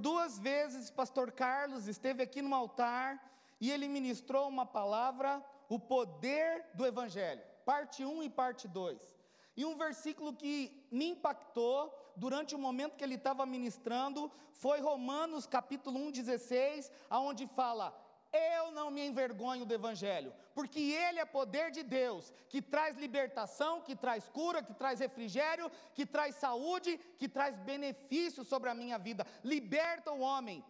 duas vezes, pastor Carlos esteve aqui no altar e ele ministrou uma palavra, o poder do evangelho, parte 1 e parte 2. E um versículo que me impactou durante o momento que ele estava ministrando foi Romanos capítulo 1, 16, aonde fala: eu não me envergonho do Evangelho, porque ele é poder de Deus, que traz libertação, que traz cura, que traz refrigério, que traz saúde, que traz benefício sobre a minha vida, liberta o homem.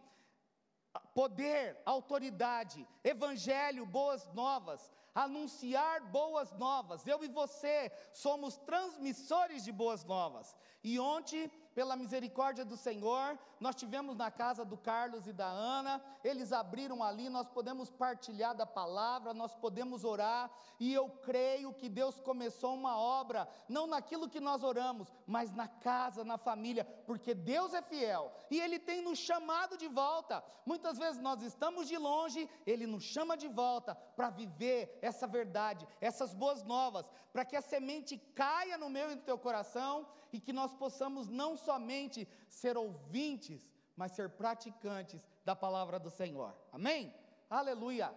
Poder, autoridade, Evangelho, boas novas, anunciar boas novas. Eu e você somos transmissores de boas novas. E ontem pela misericórdia do Senhor, nós tivemos na casa do Carlos e da Ana, eles abriram ali, nós podemos partilhar da palavra, nós podemos orar, e eu creio que Deus começou uma obra, não naquilo que nós oramos, mas na casa, na família, porque Deus é fiel e Ele tem nos chamado de volta. Muitas vezes nós estamos de longe, Ele nos chama de volta para viver essa verdade, essas boas novas, para que a semente caia no meu e no teu coração e que nós possamos não somente ser ouvintes, mas ser praticantes da palavra do Senhor. Amém? Aleluia.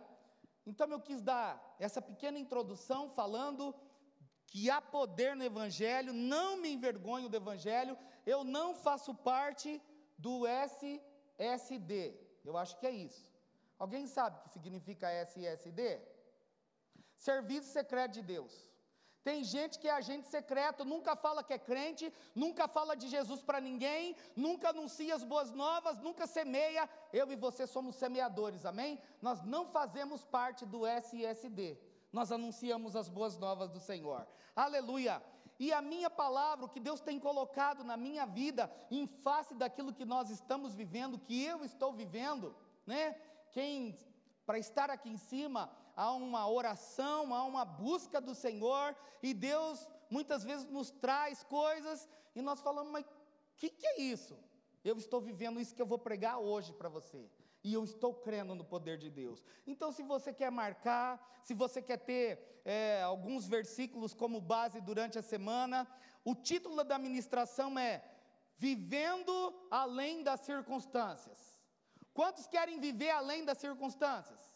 Então eu quis dar essa pequena introdução falando que há poder no Evangelho, não me envergonho do Evangelho, eu não faço parte do SSD. Eu acho que é isso. Alguém sabe o que significa SSD? Serviço Secreto de Deus. Tem gente que é agente secreto, nunca fala que é crente, nunca fala de Jesus para ninguém, nunca anuncia as boas novas, nunca semeia. Eu e você somos semeadores, amém? Nós não fazemos parte do SSD, nós anunciamos as boas novas do Senhor. Aleluia! E a minha palavra, o que Deus tem colocado na minha vida, em face daquilo que nós estamos vivendo, que eu estou vivendo, né? Quem, para estar aqui em cima, há uma oração, há uma busca do Senhor, e Deus muitas vezes nos traz coisas, e nós falamos, mas o que, que é isso? Eu estou vivendo isso que eu vou pregar hoje para você. E eu estou crendo no poder de Deus. Então, se você quer marcar, se você quer ter é, alguns versículos como base durante a semana, o título da ministração é Vivendo além das circunstâncias. Quantos querem viver além das circunstâncias?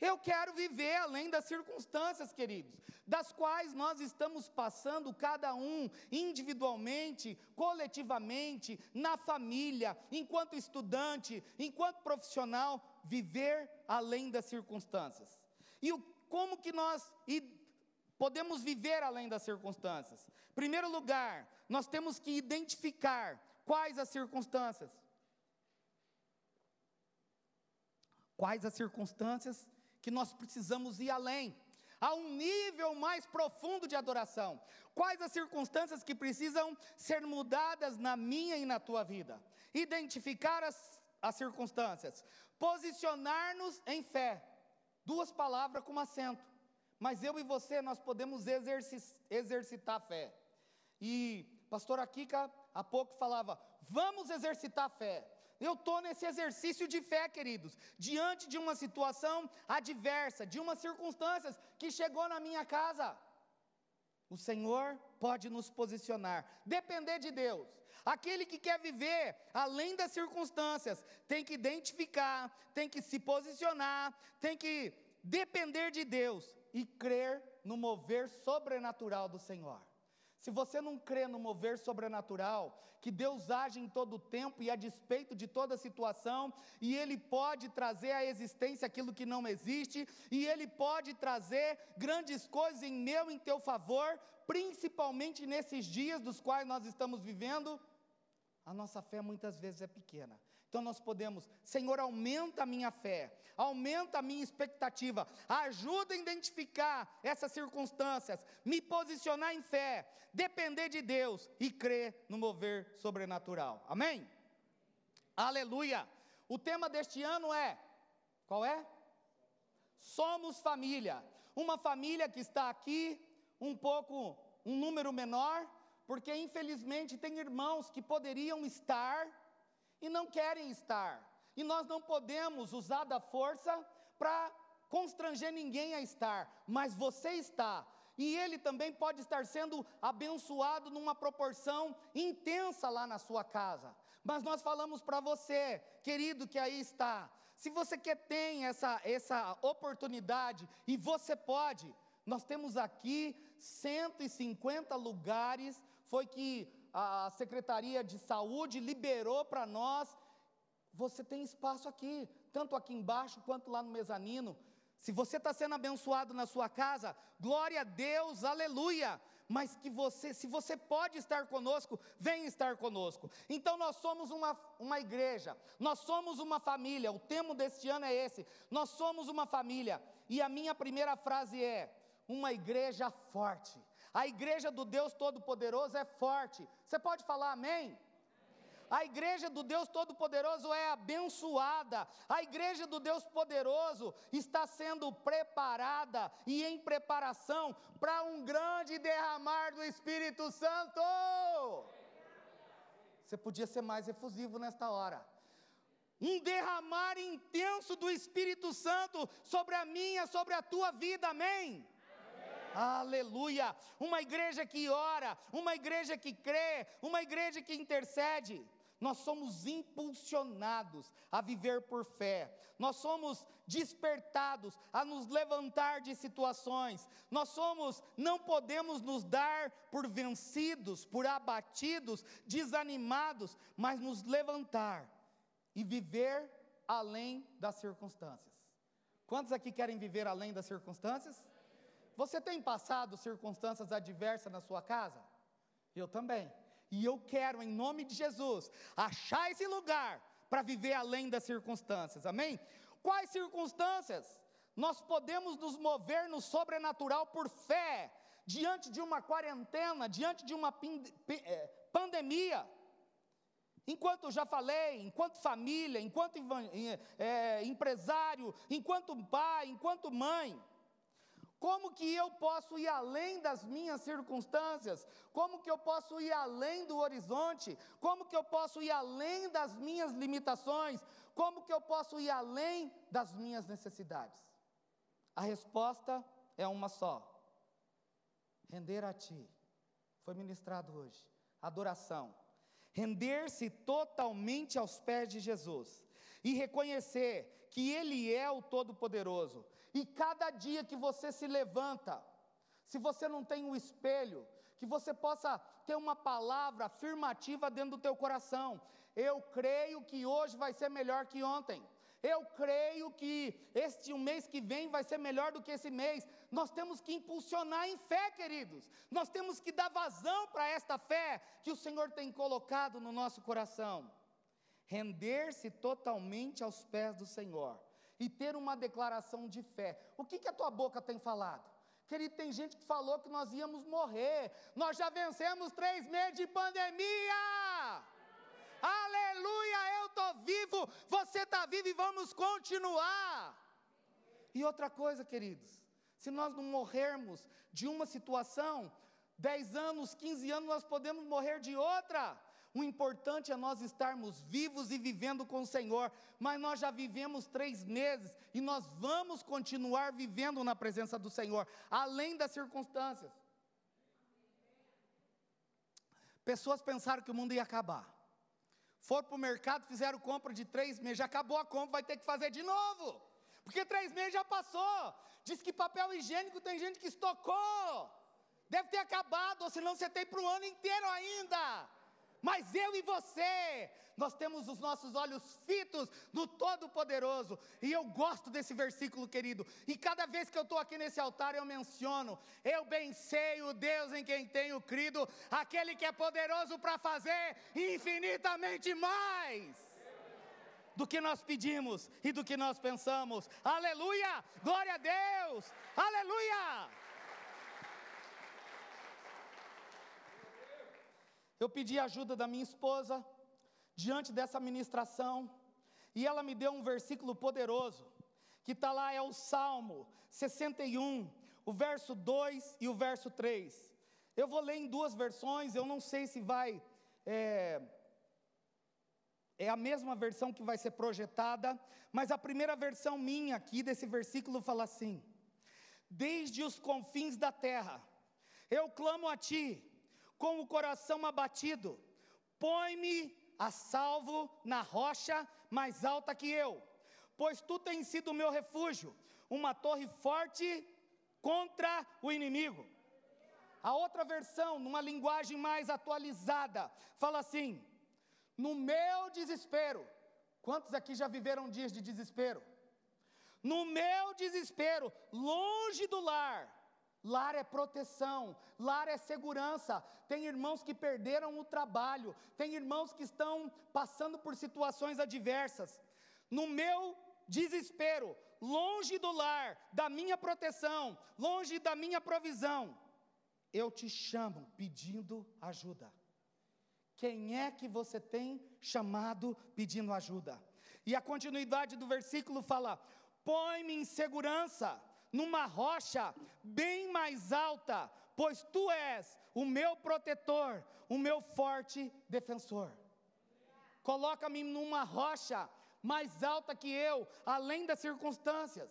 Eu quero viver além das circunstâncias, queridos, das quais nós estamos passando, cada um individualmente, coletivamente, na família, enquanto estudante, enquanto profissional, viver além das circunstâncias. E o, como que nós podemos viver além das circunstâncias? Primeiro lugar, nós temos que identificar quais as circunstâncias. Quais as circunstâncias que nós precisamos ir além, a um nível mais profundo de adoração. Quais as circunstâncias que precisam ser mudadas na minha e na tua vida? Identificar as, as circunstâncias, posicionar-nos em fé. Duas palavras com acento. Mas eu e você, nós podemos exercitar a fé. E pastora Kika há pouco falava: vamos exercitar a fé. Eu estou nesse exercício de fé, queridos, diante de uma situação adversa, de umas circunstâncias que chegou na minha casa. O Senhor pode nos posicionar, depender de Deus. Aquele que quer viver além das circunstâncias tem que identificar, tem que se posicionar, tem que depender de Deus e crer no mover sobrenatural do Senhor. Se você não crê no mover sobrenatural, que Deus age em todo o tempo e a despeito de toda situação, e Ele pode trazer à existência aquilo que não existe, e Ele pode trazer grandes coisas em meu e em teu favor, principalmente nesses dias dos quais nós estamos vivendo, a nossa fé muitas vezes é pequena. Então nós podemos, Senhor, aumenta a minha fé, aumenta a minha expectativa, ajuda a identificar essas circunstâncias, me posicionar em fé, depender de Deus e crer no mover sobrenatural. Amém? Aleluia! O tema deste ano é: qual é? Somos família. Uma família que está aqui, um pouco, um número menor, porque infelizmente tem irmãos que poderiam estar e não querem estar. E nós não podemos usar da força para constranger ninguém a estar, mas você está. E ele também pode estar sendo abençoado numa proporção intensa lá na sua casa. Mas nós falamos para você, querido que aí está, se você quer ter essa, essa oportunidade, e você pode, nós temos aqui 150 lugares, foi que a Secretaria de Saúde liberou para nós. Você tem espaço aqui, tanto aqui embaixo quanto lá no mezanino. Se você está sendo abençoado na sua casa, glória a Deus, aleluia. Mas que você, se você pode estar conosco, vem estar conosco. Então nós somos uma, uma igreja, nós somos uma família. O tema deste ano é esse: nós somos uma família. E a minha primeira frase é: uma igreja forte. A igreja do Deus Todo-Poderoso é forte. Você pode falar amém? A igreja do Deus Todo-Poderoso é abençoada. A igreja do Deus Poderoso está sendo preparada e em preparação para um grande derramar do Espírito Santo. Você podia ser mais efusivo nesta hora. Um derramar intenso do Espírito Santo sobre a minha, sobre a tua vida, amém? Aleluia! Uma igreja que ora, uma igreja que crê, uma igreja que intercede. Nós somos impulsionados a viver por fé, nós somos despertados a nos levantar de situações, nós somos, não podemos nos dar por vencidos, por abatidos, desanimados, mas nos levantar e viver além das circunstâncias. Quantos aqui querem viver além das circunstâncias? Você tem passado circunstâncias adversas na sua casa? Eu também. E eu quero, em nome de Jesus, achar esse lugar para viver além das circunstâncias. Amém? Quais circunstâncias? Nós podemos nos mover no sobrenatural por fé, diante de uma quarentena, diante de uma é, pandemia. Enquanto já falei, enquanto família, enquanto é, empresário, enquanto pai, enquanto mãe. Como que eu posso ir além das minhas circunstâncias? Como que eu posso ir além do horizonte? Como que eu posso ir além das minhas limitações? Como que eu posso ir além das minhas necessidades? A resposta é uma só: render a Ti. Foi ministrado hoje. Adoração. Render-se totalmente aos pés de Jesus e reconhecer que Ele é o Todo-Poderoso e cada dia que você se levanta, se você não tem um espelho, que você possa ter uma palavra afirmativa dentro do teu coração. Eu creio que hoje vai ser melhor que ontem. Eu creio que este um mês que vem vai ser melhor do que esse mês. Nós temos que impulsionar em fé, queridos. Nós temos que dar vazão para esta fé que o Senhor tem colocado no nosso coração. Render-se totalmente aos pés do Senhor e ter uma declaração de fé. O que, que a tua boca tem falado? Querido, tem gente que falou que nós íamos morrer. Nós já vencemos três meses de pandemia. Aleluia, eu estou vivo, você está vivo e vamos continuar. E outra coisa, queridos, se nós não morrermos de uma situação, 10 anos, 15 anos, nós podemos morrer de outra. O importante é nós estarmos vivos e vivendo com o Senhor, mas nós já vivemos três meses e nós vamos continuar vivendo na presença do Senhor, além das circunstâncias. Pessoas pensaram que o mundo ia acabar. Foram para o mercado, fizeram compra de três meses, já acabou a compra, vai ter que fazer de novo. Porque três meses já passou. Diz que papel higiênico tem gente que estocou. Deve ter acabado, ou senão você tem para o ano inteiro ainda. Mas eu e você, nós temos os nossos olhos fitos no Todo-Poderoso. E eu gosto desse versículo, querido. E cada vez que eu estou aqui nesse altar, eu menciono: Eu bem sei o Deus em quem tenho crido, aquele que é poderoso para fazer infinitamente mais do que nós pedimos e do que nós pensamos. Aleluia! Glória a Deus! Aleluia! Eu pedi ajuda da minha esposa diante dessa ministração, e ela me deu um versículo poderoso, que está lá, é o Salmo 61, o verso 2 e o verso 3. Eu vou ler em duas versões, eu não sei se vai. É, é a mesma versão que vai ser projetada, mas a primeira versão minha aqui desse versículo fala assim: Desde os confins da terra, eu clamo a ti, com o coração abatido, põe-me a salvo na rocha mais alta que eu, pois tu tens sido o meu refúgio, uma torre forte contra o inimigo. A outra versão, numa linguagem mais atualizada, fala assim: no meu desespero. Quantos aqui já viveram dias de desespero? No meu desespero, longe do lar, Lar é proteção, lar é segurança. Tem irmãos que perderam o trabalho, tem irmãos que estão passando por situações adversas. No meu desespero, longe do lar, da minha proteção, longe da minha provisão, eu te chamo pedindo ajuda. Quem é que você tem chamado pedindo ajuda? E a continuidade do versículo fala: põe-me em segurança numa rocha bem mais alta, pois tu és o meu protetor, o meu forte defensor. Coloca-me numa rocha mais alta que eu, além das circunstâncias.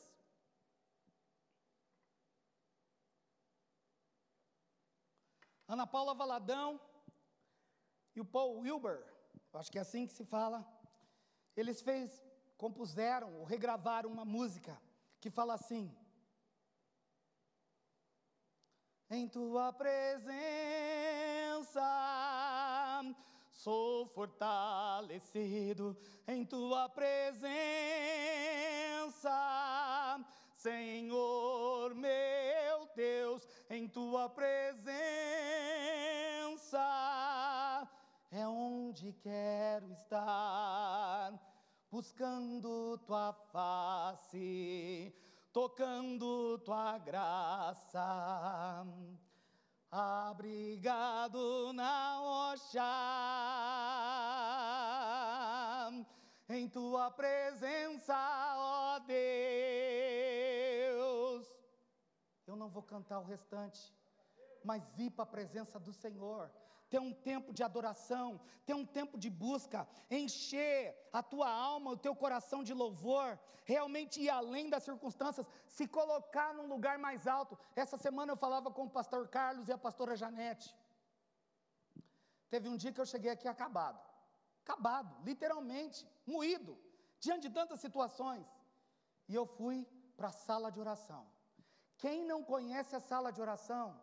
Ana Paula Valadão e o Paul Wilber, acho que é assim que se fala, eles fez, compuseram ou regravaram uma música que fala assim: em tua presença. Sou fortalecido em tua presença, Senhor meu Deus, em tua presença. É onde quero estar, buscando tua face tocando tua graça, abrigado na rocha, em tua presença, ó Deus. Eu não vou cantar o restante, mas ir para a presença do Senhor ter um tempo de adoração, ter um tempo de busca, encher a tua alma, o teu coração de louvor, realmente ir além das circunstâncias, se colocar num lugar mais alto. Essa semana eu falava com o pastor Carlos e a pastora Janete. Teve um dia que eu cheguei aqui acabado, acabado, literalmente, moído, diante de tantas situações. E eu fui para a sala de oração. Quem não conhece a sala de oração,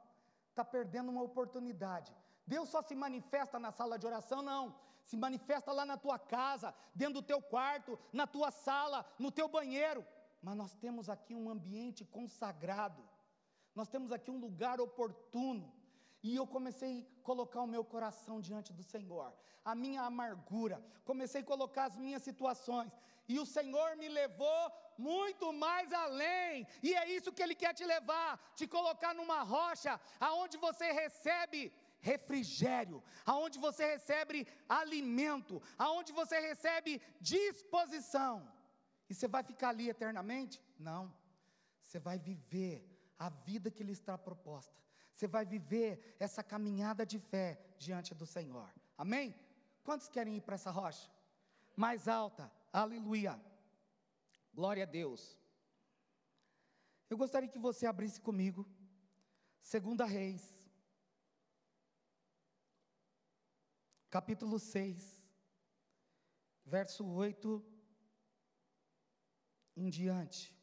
está perdendo uma oportunidade Deus só se manifesta na sala de oração, não. Se manifesta lá na tua casa, dentro do teu quarto, na tua sala, no teu banheiro. Mas nós temos aqui um ambiente consagrado. Nós temos aqui um lugar oportuno. E eu comecei a colocar o meu coração diante do Senhor, a minha amargura, comecei a colocar as minhas situações, e o Senhor me levou muito mais além, e é isso que Ele quer te levar, te colocar numa rocha, aonde você recebe refrigério, aonde você recebe alimento, aonde você recebe disposição. E você vai ficar ali eternamente? Não. Você vai viver a vida que lhe está proposta. Você vai viver essa caminhada de fé diante do Senhor. Amém? Quantos querem ir para essa rocha? Mais alta. Aleluia. Glória a Deus. Eu gostaria que você abrisse comigo. Segunda Reis, capítulo 6, verso 8 em diante.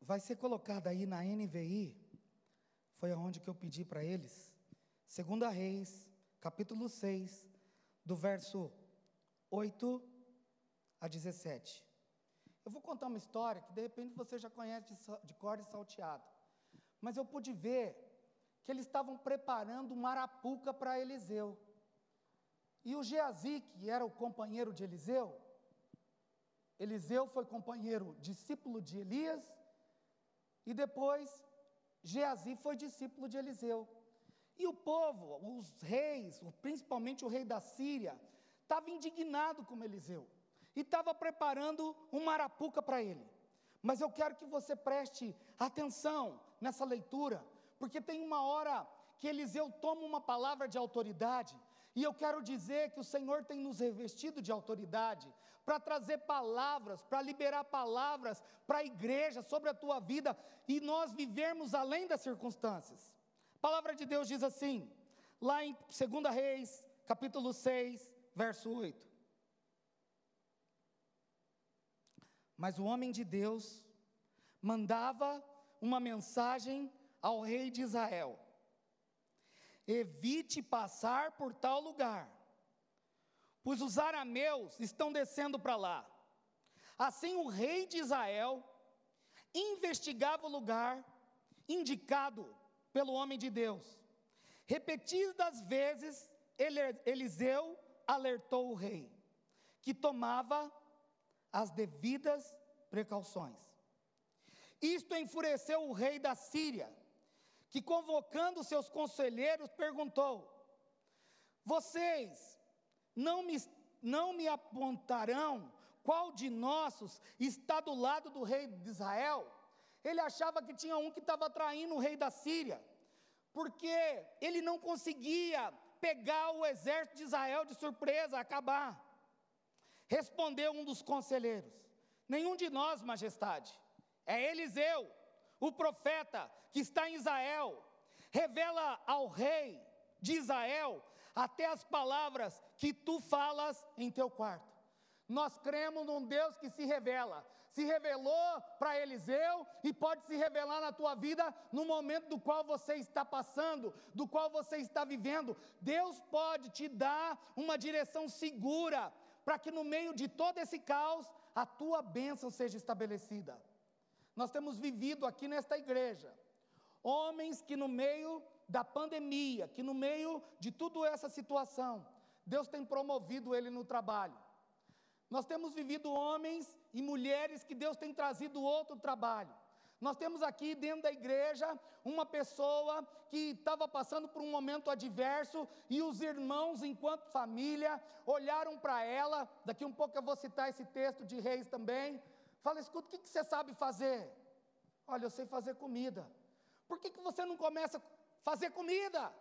Vai ser colocado aí na NVI, foi aonde que eu pedi para eles Segunda Reis, capítulo 6, do verso 8 a 17. Eu vou contar uma história que de repente você já conhece de cor e salteado. Mas eu pude ver que eles estavam preparando uma arapuca para Eliseu. E o Geazi, que era o companheiro de Eliseu, Eliseu foi companheiro, discípulo de Elias, e depois Geazi foi discípulo de Eliseu. E o povo, os reis, principalmente o rei da Síria, estava indignado com Eliseu e estava preparando uma arapuca para ele. Mas eu quero que você preste atenção nessa leitura, porque tem uma hora que Eliseu toma uma palavra de autoridade E eu quero dizer que o Senhor tem nos revestido de autoridade para trazer palavras, para liberar palavras para a igreja sobre a tua vida e nós vivermos além das circunstâncias. Palavra de Deus diz assim, lá em 2 Reis, capítulo 6, verso 8. Mas o homem de Deus mandava uma mensagem ao rei de Israel: evite passar por tal lugar, pois os arameus estão descendo para lá. Assim o rei de Israel investigava o lugar indicado pelo homem de Deus. Repetidas vezes, Eliseu alertou o rei, que tomava as devidas precauções. Isto enfureceu o rei da Síria, que convocando seus conselheiros perguntou: Vocês não me, não me apontarão qual de nossos está do lado do rei de Israel? Ele achava que tinha um que estava traindo o rei da Síria, porque ele não conseguia pegar o exército de Israel de surpresa, acabar. Respondeu um dos conselheiros: Nenhum de nós, majestade. É Eliseu, o profeta que está em Israel. Revela ao rei de Israel até as palavras que tu falas em teu quarto. Nós cremos num Deus que se revela. Se revelou para Eliseu e pode se revelar na tua vida no momento do qual você está passando, do qual você está vivendo. Deus pode te dar uma direção segura para que no meio de todo esse caos a tua bênção seja estabelecida. Nós temos vivido aqui nesta igreja homens que no meio da pandemia, que no meio de toda essa situação, Deus tem promovido ele no trabalho. Nós temos vivido homens e mulheres que Deus tem trazido outro trabalho. Nós temos aqui dentro da igreja uma pessoa que estava passando por um momento adverso e os irmãos, enquanto família, olharam para ela. Daqui um pouco eu vou citar esse texto de Reis também. Fala, escuta, o que, que você sabe fazer? Olha, eu sei fazer comida. Por que, que você não começa a fazer comida?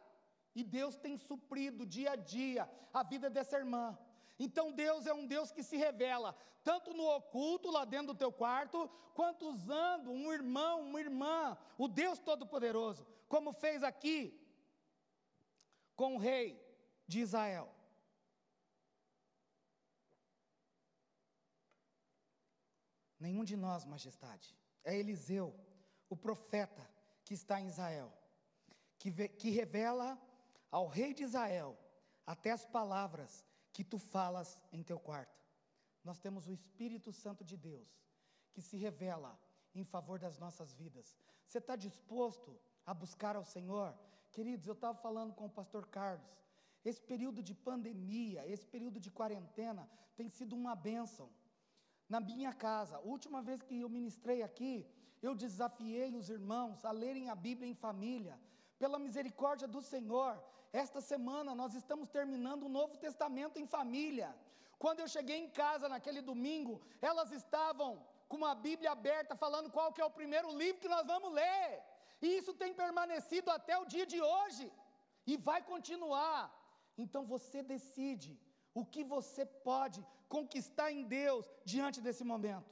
E Deus tem suprido dia a dia a vida dessa irmã. Então Deus é um Deus que se revela, tanto no oculto, lá dentro do teu quarto, quanto usando um irmão, uma irmã, o Deus Todo-Poderoso, como fez aqui com o rei de Israel. Nenhum de nós, majestade, é Eliseu, o profeta que está em Israel, que, que revela ao rei de Israel até as palavras que tu falas em teu quarto. Nós temos o Espírito Santo de Deus, que se revela em favor das nossas vidas. Você está disposto a buscar ao Senhor? Queridos, eu estava falando com o pastor Carlos. Esse período de pandemia, esse período de quarentena, tem sido uma bênção. Na minha casa, a última vez que eu ministrei aqui, eu desafiei os irmãos a lerem a Bíblia em família. Pela misericórdia do Senhor, esta semana nós estamos terminando o Novo Testamento em família. Quando eu cheguei em casa naquele domingo, elas estavam com uma Bíblia aberta falando qual que é o primeiro livro que nós vamos ler. E isso tem permanecido até o dia de hoje e vai continuar. Então você decide o que você pode conquistar em Deus diante desse momento.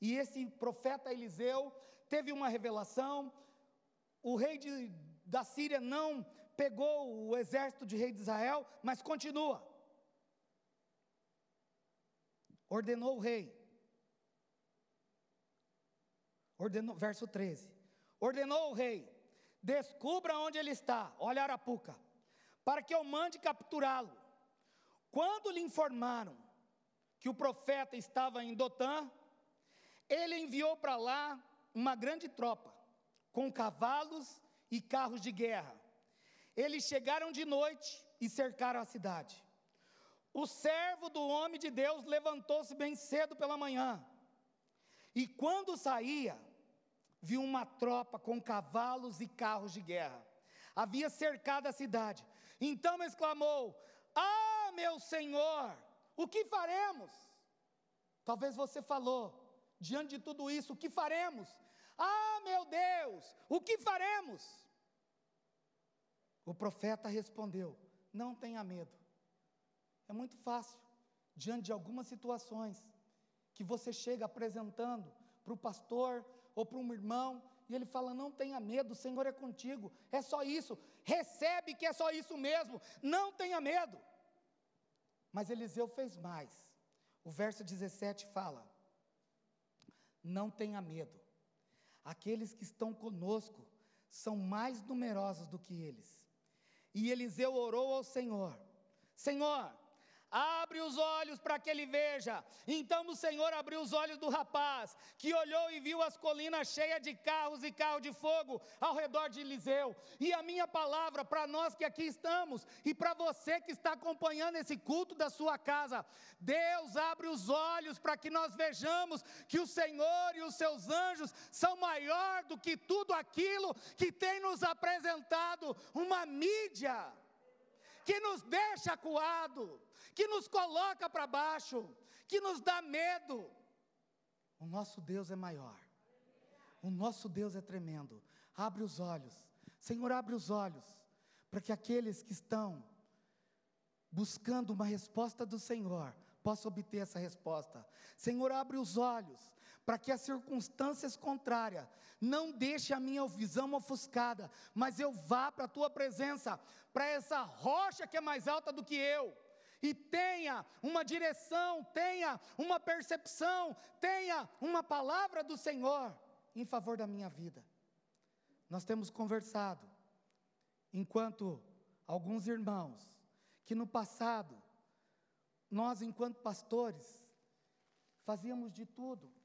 E esse profeta Eliseu teve uma revelação. O rei de, da Síria não pegou o exército de rei de Israel, mas continua. Ordenou o rei. Ordenou, verso 13. Ordenou o rei: descubra onde ele está, olha Arapuca, para que eu mande capturá-lo. Quando lhe informaram que o profeta estava em Dotã, ele enviou para lá uma grande tropa, com cavalos e carros de guerra eles chegaram de noite e cercaram a cidade. O servo do homem de Deus levantou-se bem cedo pela manhã. E quando saía, viu uma tropa com cavalos e carros de guerra. Havia cercado a cidade. Então exclamou: Ah, meu senhor, o que faremos? Talvez você falou, diante de tudo isso, o que faremos? Ah, meu Deus, o que faremos? O profeta respondeu: Não tenha medo. É muito fácil, diante de algumas situações, que você chega apresentando para o pastor ou para um irmão, e ele fala: Não tenha medo, o Senhor é contigo, é só isso, recebe que é só isso mesmo, não tenha medo. Mas Eliseu fez mais, o verso 17 fala: Não tenha medo, aqueles que estão conosco são mais numerosos do que eles. E Eliseu orou ao Senhor: Senhor, Abre os olhos para que ele veja. Então o Senhor abriu os olhos do rapaz, que olhou e viu as colinas cheias de carros e carros de fogo ao redor de Eliseu. E a minha palavra para nós que aqui estamos e para você que está acompanhando esse culto da sua casa: Deus abre os olhos para que nós vejamos que o Senhor e os seus anjos são maior do que tudo aquilo que tem nos apresentado uma mídia que nos deixa acuado que nos coloca para baixo, que nos dá medo. O nosso Deus é maior. O nosso Deus é tremendo. Abre os olhos. Senhor, abre os olhos para que aqueles que estão buscando uma resposta do Senhor possam obter essa resposta. Senhor, abre os olhos para que as circunstâncias contrárias não deixe a minha visão ofuscada, mas eu vá para a tua presença, para essa rocha que é mais alta do que eu e tenha uma direção, tenha uma percepção, tenha uma palavra do Senhor em favor da minha vida. Nós temos conversado, enquanto alguns irmãos, que no passado, nós, enquanto pastores, fazíamos de tudo,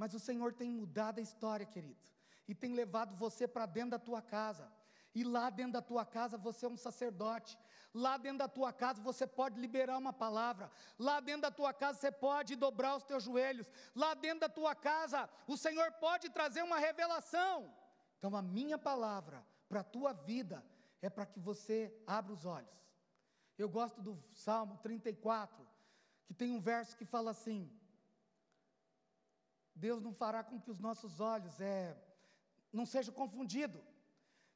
mas o Senhor tem mudado a história, querido, e tem levado você para dentro da tua casa. E lá dentro da tua casa você é um sacerdote, Lá dentro da tua casa você pode liberar uma palavra. Lá dentro da tua casa você pode dobrar os teus joelhos. Lá dentro da tua casa o Senhor pode trazer uma revelação. Então a minha palavra para a tua vida é para que você abra os olhos. Eu gosto do Salmo 34, que tem um verso que fala assim: Deus não fará com que os nossos olhos é, não sejam confundidos,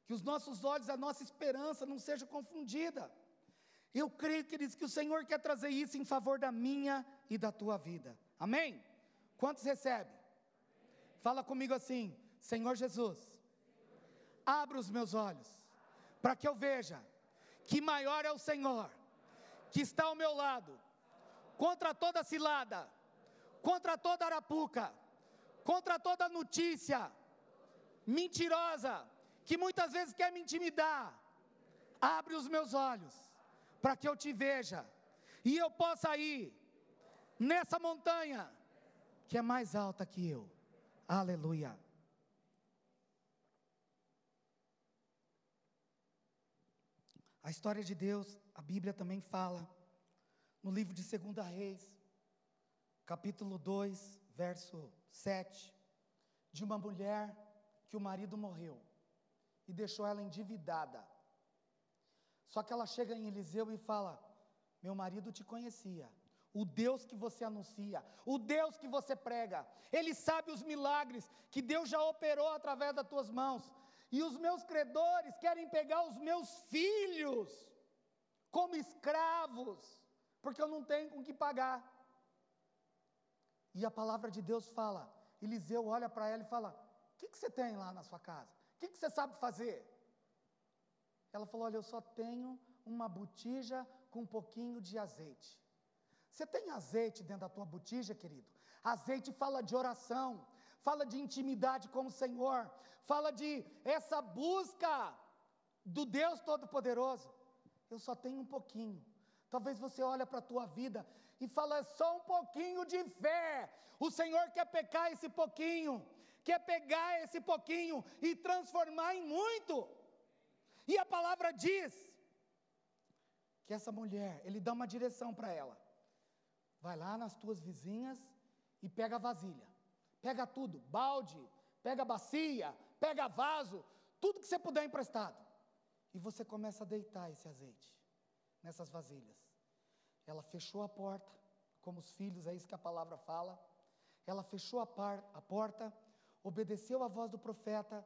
que os nossos olhos, a nossa esperança não seja confundida. Eu creio, queridos, que o Senhor quer trazer isso em favor da minha e da tua vida. Amém? Quantos recebem? Fala comigo assim: Senhor Jesus, abra os meus olhos, para que eu veja que maior é o Senhor, que está ao meu lado, contra toda cilada, contra toda arapuca, contra toda notícia mentirosa, que muitas vezes quer me intimidar. Abre os meus olhos para que eu te veja e eu possa ir nessa montanha que é mais alta que eu. Aleluia. A história de Deus, a Bíblia também fala, no livro de 2 Reis, capítulo 2, verso 7, de uma mulher que o marido morreu e deixou ela endividada. Só que ela chega em Eliseu e fala: Meu marido te conhecia. O Deus que você anuncia, o Deus que você prega, Ele sabe os milagres que Deus já operou através das tuas mãos. E os meus credores querem pegar os meus filhos como escravos, porque eu não tenho com que pagar. E a palavra de Deus fala: Eliseu olha para ela e fala: O que, que você tem lá na sua casa? O que, que você sabe fazer? Ela falou: Olha, eu só tenho uma botija com um pouquinho de azeite. Você tem azeite dentro da tua botija, querido? Azeite fala de oração, fala de intimidade com o Senhor, fala de essa busca do Deus Todo-Poderoso. Eu só tenho um pouquinho. Talvez você olhe para a tua vida e fala, é só um pouquinho de fé. O Senhor quer pecar esse pouquinho, quer pegar esse pouquinho e transformar em muito. E a palavra diz que essa mulher, ele dá uma direção para ela. Vai lá nas tuas vizinhas e pega a vasilha. Pega tudo, balde, pega bacia, pega vaso, tudo que você puder emprestado. E você começa a deitar esse azeite nessas vasilhas. Ela fechou a porta, como os filhos, é isso que a palavra fala. Ela fechou a, par, a porta, obedeceu à voz do profeta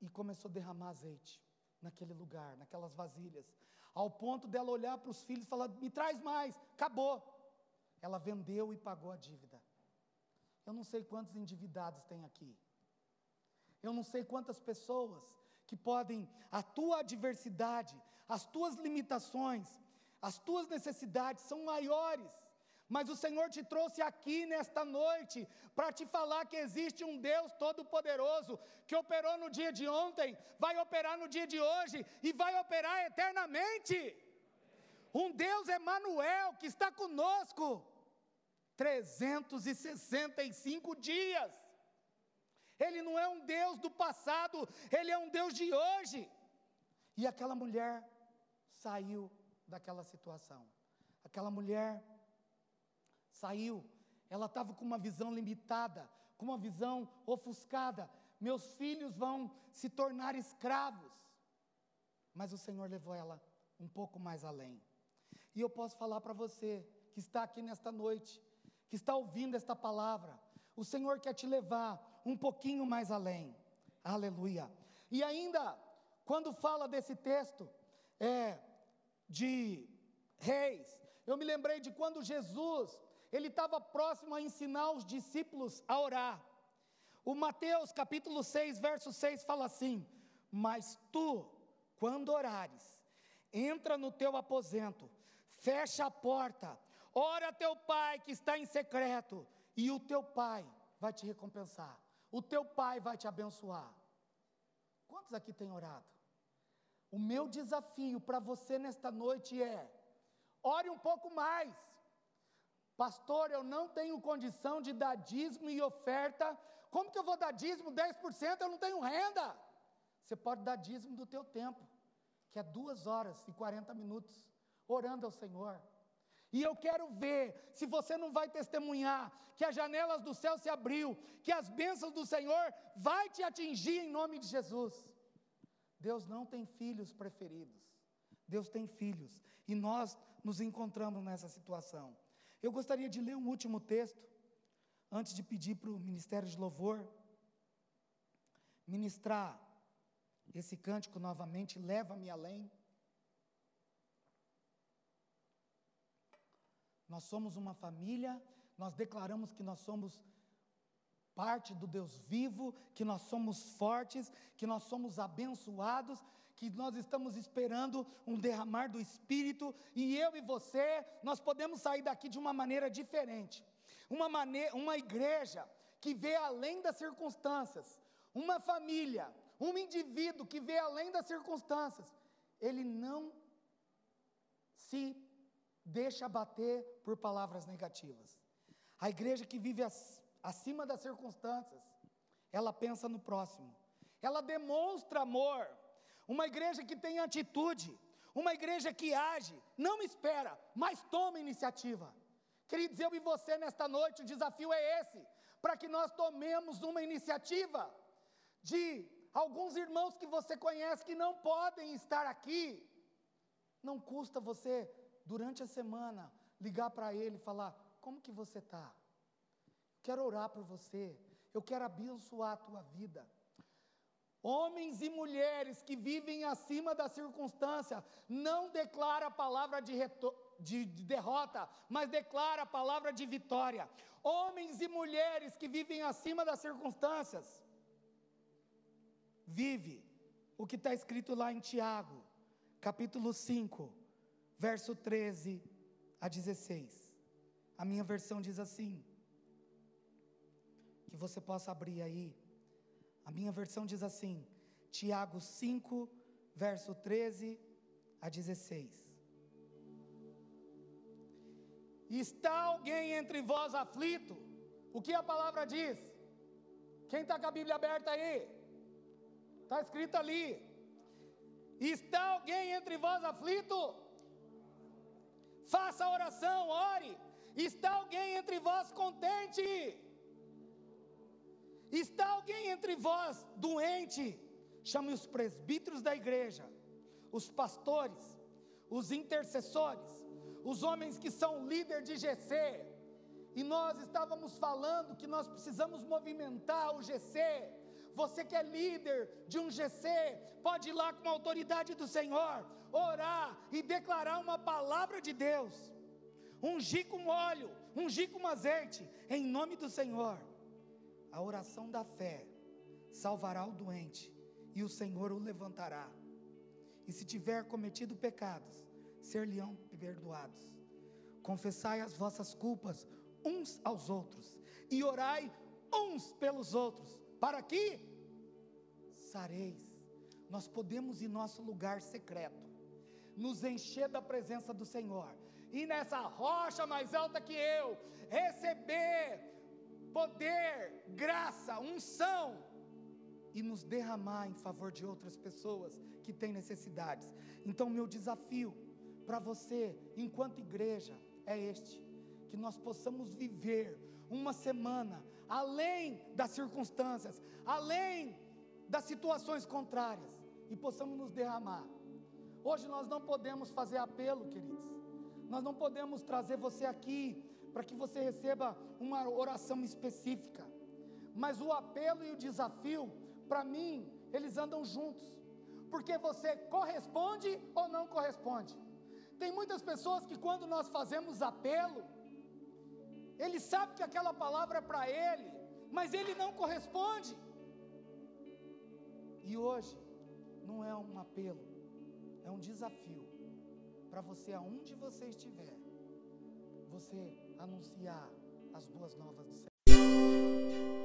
e começou a derramar azeite naquele lugar, naquelas vasilhas. ao ponto dela olhar para os filhos e falar: me traz mais, acabou. Ela vendeu e pagou a dívida. Eu não sei quantos endividados tem aqui. Eu não sei quantas pessoas que podem, a tua adversidade, as tuas limitações, as tuas necessidades são maiores, mas o Senhor te trouxe aqui nesta noite para te falar que existe um Deus todo-poderoso que operou no dia de ontem, vai operar no dia de hoje e vai operar eternamente. Um Deus Emanuel que está conosco 365 dias. Ele não é um Deus do passado, ele é um Deus de hoje. E aquela mulher saiu daquela situação. Aquela mulher saiu, ela estava com uma visão limitada, com uma visão ofuscada. Meus filhos vão se tornar escravos. Mas o Senhor levou ela um pouco mais além. E eu posso falar para você que está aqui nesta noite, que está ouvindo esta palavra, o Senhor quer te levar um pouquinho mais além. Aleluia. E ainda, quando fala desse texto, é, de reis, eu me lembrei de quando Jesus, ele estava próximo a ensinar os discípulos a orar. O Mateus capítulo 6, verso 6 fala assim: Mas tu, quando orares, entra no teu aposento, fecha a porta, ora teu pai que está em secreto, e o teu pai vai te recompensar, o teu pai vai te abençoar. Quantos aqui têm orado? O meu desafio para você nesta noite é: ore um pouco mais. Pastor, eu não tenho condição de dar dízimo e oferta. Como que eu vou dar dízimo 10%? Eu não tenho renda. Você pode dar dízimo do teu tempo, que é duas horas e 40 minutos, orando ao Senhor. E eu quero ver se você não vai testemunhar que as janelas do céu se abriu, que as bênçãos do Senhor vai te atingir em nome de Jesus. Deus não tem filhos preferidos. Deus tem filhos. E nós nos encontramos nessa situação. Eu gostaria de ler um último texto, antes de pedir para o Ministério de Louvor ministrar esse cântico novamente, leva-me além. Nós somos uma família, nós declaramos que nós somos parte do Deus vivo, que nós somos fortes, que nós somos abençoados, que nós estamos esperando um derramar do Espírito, e eu e você, nós podemos sair daqui de uma maneira diferente. Uma, maneira, uma igreja que vê além das circunstâncias, uma família, um indivíduo que vê além das circunstâncias, ele não se deixa abater por palavras negativas. A igreja que vive as acima das circunstâncias, ela pensa no próximo, ela demonstra amor. Uma igreja que tem atitude, uma igreja que age, não espera, mas toma iniciativa. Queridos, eu e você nesta noite, o desafio é esse, para que nós tomemos uma iniciativa de alguns irmãos que você conhece que não podem estar aqui. Não custa você, durante a semana, ligar para ele e falar: como que você está? Quero orar por você, eu quero abençoar a tua vida. Homens e mulheres que vivem acima da circunstância, não declara a palavra de, de, de, derrota, mas declara a palavra de vitória. Homens e mulheres que vivem acima das circunstâncias, vive o que está escrito lá em Tiago, capítulo 5, verso 13 a 16. A minha versão diz assim: que você possa abrir aí. A minha versão diz assim, Tiago 5, verso 13 a 16. Está alguém entre vós aflito? O que a palavra diz? Quem está com a Bíblia aberta aí? Está escrito ali. Está alguém entre vós aflito? Faça oração, ore. Está alguém entre vós contente? Está alguém entre vós doente? Chame os presbíteros da igreja, os pastores, os intercessores, os homens que são líder de GC. E nós estávamos falando que nós precisamos movimentar o GC. Você que é líder de um GC, pode ir lá com a autoridade do Senhor. orar e declarar uma palavra de Deus. Ungir com óleo, ungir com azeite, em nome do Senhor. A oração da fé salvará o doente e o Senhor o levantará. E se tiver cometido pecados, ser-lhe-ão perdoados. Confessai as vossas culpas uns aos outros e orai uns pelos outros, para que sareis. Nós podemos em nosso lugar secreto nos encher da presença do Senhor e nessa rocha mais alta que eu receber poder, graça, unção e nos derramar em favor de outras pessoas que têm necessidades. Então, meu desafio para você, enquanto igreja, é este: que nós possamos viver uma semana além das circunstâncias, além das situações contrárias, e possamos nos derramar. Hoje nós não podemos fazer apelo, queridos. Nós não podemos trazer você aqui para que você receba uma oração específica. Mas o apelo e o desafio, para mim, eles andam juntos. Porque você corresponde ou não corresponde. Tem muitas pessoas que quando nós fazemos apelo, ele sabe que aquela palavra é para ele, mas ele não corresponde. E hoje não é um apelo, é um desafio para você aonde você estiver, você anunciar as boas novas do Senhor.